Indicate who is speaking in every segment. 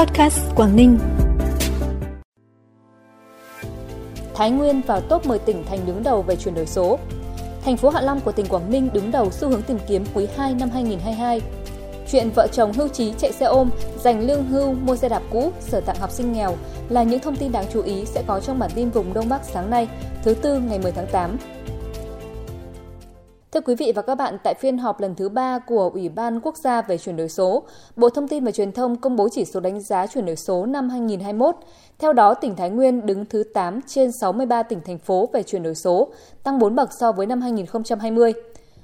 Speaker 1: Podcast Quảng Ninh.
Speaker 2: Thái Nguyên vào top 10 tỉnh thành đứng đầu về chuyển đổi số. Thành phố Hạ Long của tỉnh Quảng Ninh đứng đầu xu hướng tìm kiếm quý 2 năm 2022. Chuyện vợ chồng hưu trí chạy xe ôm, dành lương hưu mua xe đạp cũ, sở tặng học sinh nghèo là những thông tin đáng chú ý sẽ có trong bản tin vùng Đông Bắc sáng nay, thứ tư ngày 10 tháng 8. Thưa quý vị và các bạn, tại phiên họp lần thứ ba của Ủy ban Quốc gia về chuyển đổi số, Bộ Thông tin và Truyền thông công bố chỉ số đánh giá chuyển đổi số năm 2021. Theo đó, tỉnh Thái Nguyên đứng thứ 8 trên 63 tỉnh thành phố về chuyển đổi số, tăng 4 bậc so với năm 2020.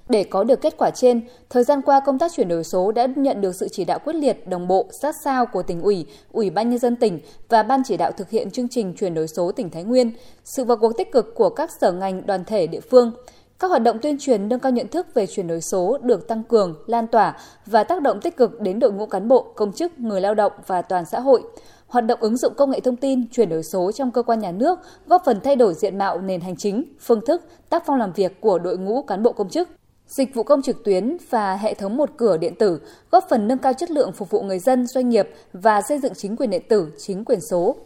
Speaker 2: Để có được kết quả trên, thời gian qua công tác chuyển đổi số đã nhận được sự chỉ đạo quyết liệt, đồng bộ, sát sao của tỉnh ủy, ủy ban nhân dân tỉnh và ban chỉ đạo thực hiện chương trình chuyển đổi số tỉnh Thái Nguyên, sự vào cuộc tích cực của các sở ngành, đoàn thể địa phương. Các hoạt động tuyên truyền nâng cao nhận thức về chuyển đổi số được tăng cường, lan tỏa và tác động tích cực đến đội ngũ cán bộ, công chức, người lao động và toàn xã hội. Hoạt động ứng dụng công nghệ thông tin, chuyển đổi số trong cơ quan nhà nước góp phần thay đổi diện mạo nền hành chính, phương thức, tác phong làm việc của đội ngũ cán bộ công chức. Dịch vụ công trực tuyến và hệ thống một cửa điện tử góp phần nâng cao chất lượng phục vụ người dân, doanh nghiệp và xây dựng chính quyền điện tử, chính quyền số.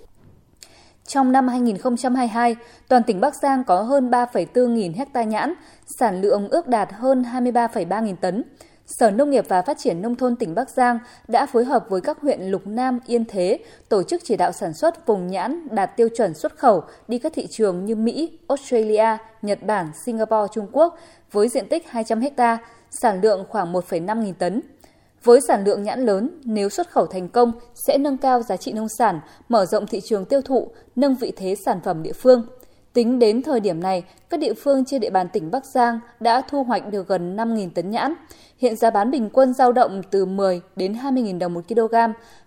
Speaker 2: Trong năm 2022, toàn tỉnh Bắc Giang có hơn 3,4 nghìn hecta nhãn, sản lượng ước đạt hơn 23,3 nghìn tấn. Sở Nông nghiệp và Phát triển Nông thôn tỉnh Bắc Giang đã phối hợp với các huyện Lục Nam, Yên Thế tổ chức chỉ đạo sản xuất vùng nhãn đạt tiêu chuẩn xuất khẩu đi các thị trường như Mỹ, Australia, Nhật Bản, Singapore, Trung Quốc với diện tích 200 ha, sản lượng khoảng 1,5 nghìn tấn. Với sản lượng nhãn lớn, nếu xuất khẩu thành công sẽ nâng cao giá trị nông sản, mở rộng thị trường tiêu thụ, nâng vị thế sản phẩm địa phương. Tính đến thời điểm này, các địa phương trên địa bàn tỉnh Bắc Giang đã thu hoạch được gần 5.000 tấn nhãn. Hiện giá bán bình quân giao động từ 10 đến 20.000 đồng một kg,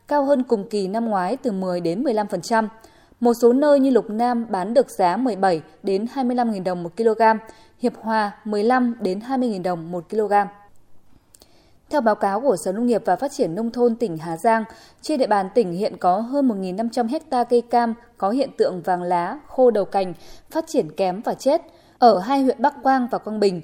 Speaker 2: cao hơn cùng kỳ năm ngoái từ 10 đến 15%. Một số nơi như Lục Nam bán được giá 17 đến 25.000 đồng một kg, Hiệp Hòa 15 đến 20.000 đồng một kg. Theo báo cáo của Sở Nông nghiệp và Phát triển Nông thôn tỉnh Hà Giang, trên địa bàn tỉnh hiện có hơn 1.500 hecta cây cam có hiện tượng vàng lá, khô đầu cành, phát triển kém và chết ở hai huyện Bắc Quang và Quang Bình.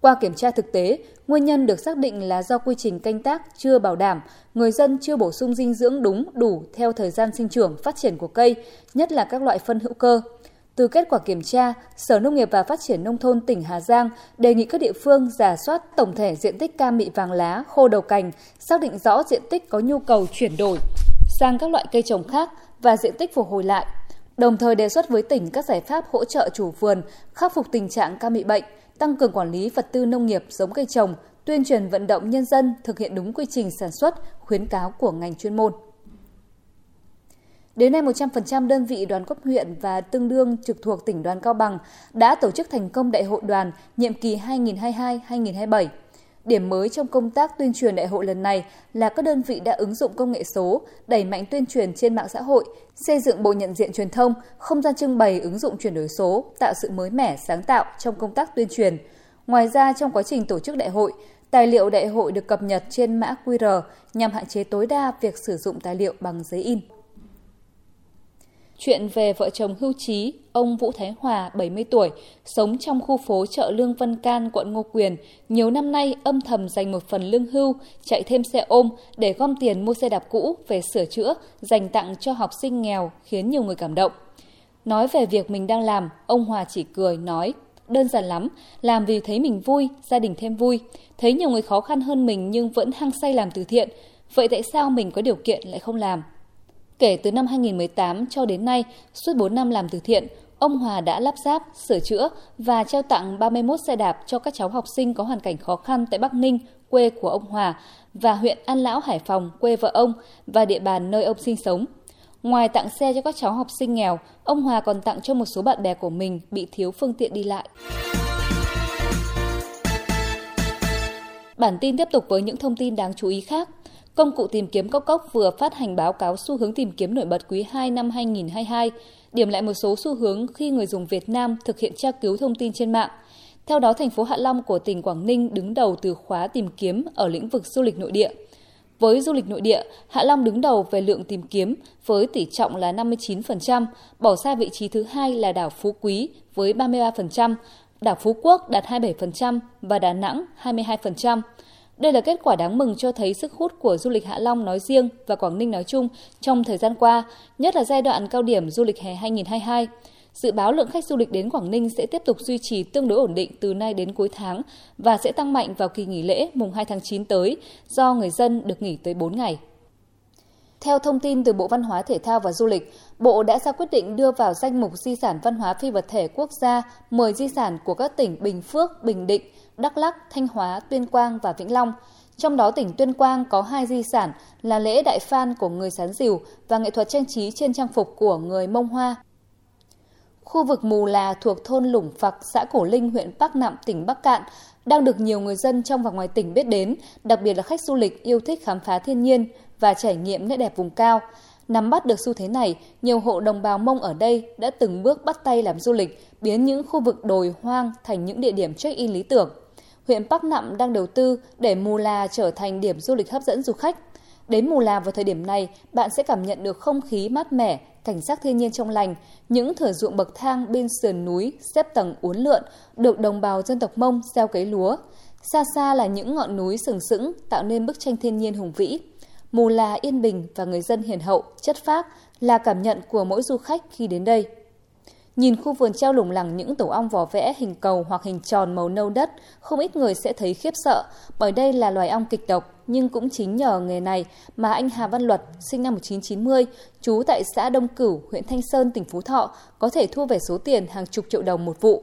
Speaker 2: Qua kiểm tra thực tế, nguyên nhân được xác định là do quy trình canh tác chưa bảo đảm, người dân chưa bổ sung dinh dưỡng đúng đủ theo thời gian sinh trưởng phát triển của cây, nhất là các loại phân hữu cơ. Từ kết quả kiểm tra, Sở Nông nghiệp và Phát triển Nông thôn tỉnh Hà Giang đề nghị các địa phương giả soát tổng thể diện tích cam mị vàng lá, khô đầu cành, xác định rõ diện tích có nhu cầu chuyển đổi sang các loại cây trồng khác và diện tích phục hồi lại. Đồng thời đề xuất với tỉnh các giải pháp hỗ trợ chủ vườn khắc phục tình trạng cam bị bệnh, tăng cường quản lý vật tư nông nghiệp giống cây trồng, tuyên truyền vận động nhân dân thực hiện đúng quy trình sản xuất, khuyến cáo của ngành chuyên môn. Đến nay, 100% đơn vị đoàn cấp huyện và tương đương trực thuộc tỉnh đoàn Cao Bằng đã tổ chức thành công đại hội đoàn nhiệm kỳ 2022-2027. Điểm mới trong công tác tuyên truyền đại hội lần này là các đơn vị đã ứng dụng công nghệ số, đẩy mạnh tuyên truyền trên mạng xã hội, xây dựng bộ nhận diện truyền thông, không gian trưng bày ứng dụng chuyển đổi số, tạo sự mới mẻ, sáng tạo trong công tác tuyên truyền. Ngoài ra, trong quá trình tổ chức đại hội, tài liệu đại hội được cập nhật trên mã QR nhằm hạn chế tối đa việc sử dụng tài liệu bằng giấy in. Chuyện về vợ chồng hưu trí, ông Vũ Thái Hòa, 70 tuổi, sống trong khu phố chợ Lương Văn Can, quận Ngô Quyền, nhiều năm nay âm thầm dành một phần lương hưu, chạy thêm xe ôm để gom tiền mua xe đạp cũ về sửa chữa, dành tặng cho học sinh nghèo khiến nhiều người cảm động. Nói về việc mình đang làm, ông Hòa chỉ cười, nói, đơn giản lắm, làm vì thấy mình vui, gia đình thêm vui, thấy nhiều người khó khăn hơn mình nhưng vẫn hăng say làm từ thiện, vậy tại sao mình có điều kiện lại không làm? Kể từ năm 2018 cho đến nay, suốt 4 năm làm từ thiện, ông Hòa đã lắp ráp, sửa chữa và trao tặng 31 xe đạp cho các cháu học sinh có hoàn cảnh khó khăn tại Bắc Ninh, quê của ông Hòa, và huyện An Lão, Hải Phòng, quê vợ ông, và địa bàn nơi ông sinh sống. Ngoài tặng xe cho các cháu học sinh nghèo, ông Hòa còn tặng cho một số bạn bè của mình bị thiếu phương tiện đi lại. Bản tin tiếp tục với những thông tin đáng chú ý khác. Công cụ tìm kiếm Cốc Cốc vừa phát hành báo cáo xu hướng tìm kiếm nổi bật quý 2 năm 2022, điểm lại một số xu hướng khi người dùng Việt Nam thực hiện tra cứu thông tin trên mạng. Theo đó, thành phố Hạ Long của tỉnh Quảng Ninh đứng đầu từ khóa tìm kiếm ở lĩnh vực du lịch nội địa. Với du lịch nội địa, Hạ Long đứng đầu về lượng tìm kiếm với tỷ trọng là 59%, bỏ xa vị trí thứ hai là đảo Phú Quý với 33%, đảo Phú Quốc đạt 27% và Đà Nẵng 22%. Đây là kết quả đáng mừng cho thấy sức hút của du lịch Hạ Long nói riêng và Quảng Ninh nói chung trong thời gian qua, nhất là giai đoạn cao điểm du lịch hè 2022. Dự báo lượng khách du lịch đến Quảng Ninh sẽ tiếp tục duy trì tương đối ổn định từ nay đến cuối tháng và sẽ tăng mạnh vào kỳ nghỉ lễ mùng 2 tháng 9 tới do người dân được nghỉ tới 4 ngày. Theo thông tin từ Bộ Văn hóa Thể thao và Du lịch, Bộ đã ra quyết định đưa vào danh mục di sản văn hóa phi vật thể quốc gia 10 di sản của các tỉnh Bình Phước, Bình Định, Đắk lắc Thanh Hóa, Tuyên Quang và Vĩnh Long. Trong đó tỉnh Tuyên Quang có hai di sản là lễ đại phan của người sán diều và nghệ thuật trang trí trên trang phục của người Mông Hoa. Khu vực Mù Là thuộc thôn Lũng phạc xã Cổ Linh, huyện Bắc Nạm, tỉnh Bắc Cạn đang được nhiều người dân trong và ngoài tỉnh biết đến, đặc biệt là khách du lịch yêu thích khám phá thiên nhiên và trải nghiệm nét đẹp vùng cao. Nắm bắt được xu thế này, nhiều hộ đồng bào Mông ở đây đã từng bước bắt tay làm du lịch, biến những khu vực đồi hoang thành những địa điểm check-in lý tưởng. Huyện Bắc Nậm đang đầu tư để Mù La trở thành điểm du lịch hấp dẫn du khách. Đến Mù La vào thời điểm này, bạn sẽ cảm nhận được không khí mát mẻ, cảnh sắc thiên nhiên trong lành, những thửa ruộng bậc thang bên sườn núi xếp tầng uốn lượn được đồng bào dân tộc Mông gieo cấy lúa. Xa xa là những ngọn núi sừng sững tạo nên bức tranh thiên nhiên hùng vĩ. Mù là yên bình và người dân hiền hậu, chất phác là cảm nhận của mỗi du khách khi đến đây. Nhìn khu vườn treo lủng lẳng những tổ ong vỏ vẽ hình cầu hoặc hình tròn màu nâu đất, không ít người sẽ thấy khiếp sợ, bởi đây là loài ong kịch độc, nhưng cũng chính nhờ nghề này mà anh Hà Văn Luật, sinh năm 1990, trú tại xã Đông Cửu, huyện Thanh Sơn, tỉnh Phú Thọ, có thể thu về số tiền hàng chục triệu đồng một vụ.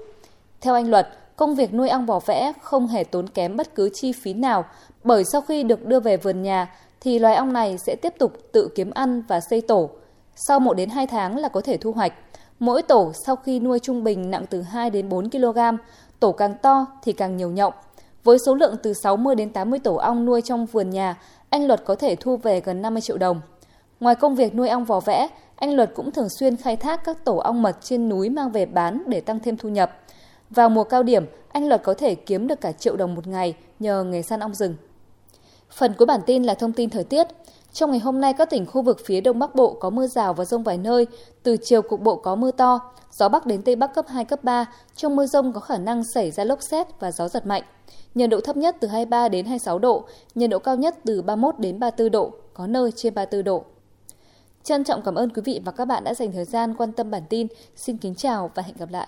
Speaker 2: Theo anh Luật, công việc nuôi ong vỏ vẽ không hề tốn kém bất cứ chi phí nào, bởi sau khi được đưa về vườn nhà, thì loài ong này sẽ tiếp tục tự kiếm ăn và xây tổ. Sau 1 đến 2 tháng là có thể thu hoạch. Mỗi tổ sau khi nuôi trung bình nặng từ 2 đến 4 kg, tổ càng to thì càng nhiều nhộng. Với số lượng từ 60 đến 80 tổ ong nuôi trong vườn nhà, anh Luật có thể thu về gần 50 triệu đồng. Ngoài công việc nuôi ong vò vẽ, anh Luật cũng thường xuyên khai thác các tổ ong mật trên núi mang về bán để tăng thêm thu nhập. Vào mùa cao điểm, anh Luật có thể kiếm được cả triệu đồng một ngày nhờ nghề săn ong rừng. Phần cuối bản tin là thông tin thời tiết. Trong ngày hôm nay, các tỉnh khu vực phía Đông Bắc Bộ có mưa rào và rông vài nơi, từ chiều cục bộ có mưa to, gió Bắc đến Tây Bắc cấp 2, cấp 3. Trong mưa rông có khả năng xảy ra lốc xét và gió giật mạnh. Nhiệt độ thấp nhất từ 23 đến 26 độ, nhiệt độ cao nhất từ 31 đến 34 độ, có nơi trên 34 độ. Trân trọng cảm ơn quý vị và các bạn đã dành thời gian quan tâm bản tin. Xin kính chào và hẹn gặp lại.